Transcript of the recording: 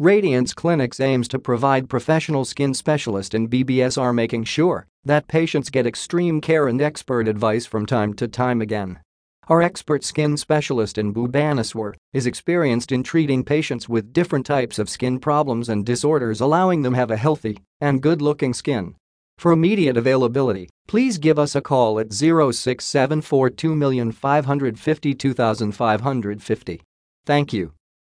Radiance Clinics aims to provide professional skin specialists in BBSR making sure that patients get extreme care and expert advice from time to time again. Our expert skin specialist in Bhubaneswar is experienced in treating patients with different types of skin problems and disorders allowing them have a healthy and good-looking skin. For immediate availability, please give us a call at 06742552550. Thank you.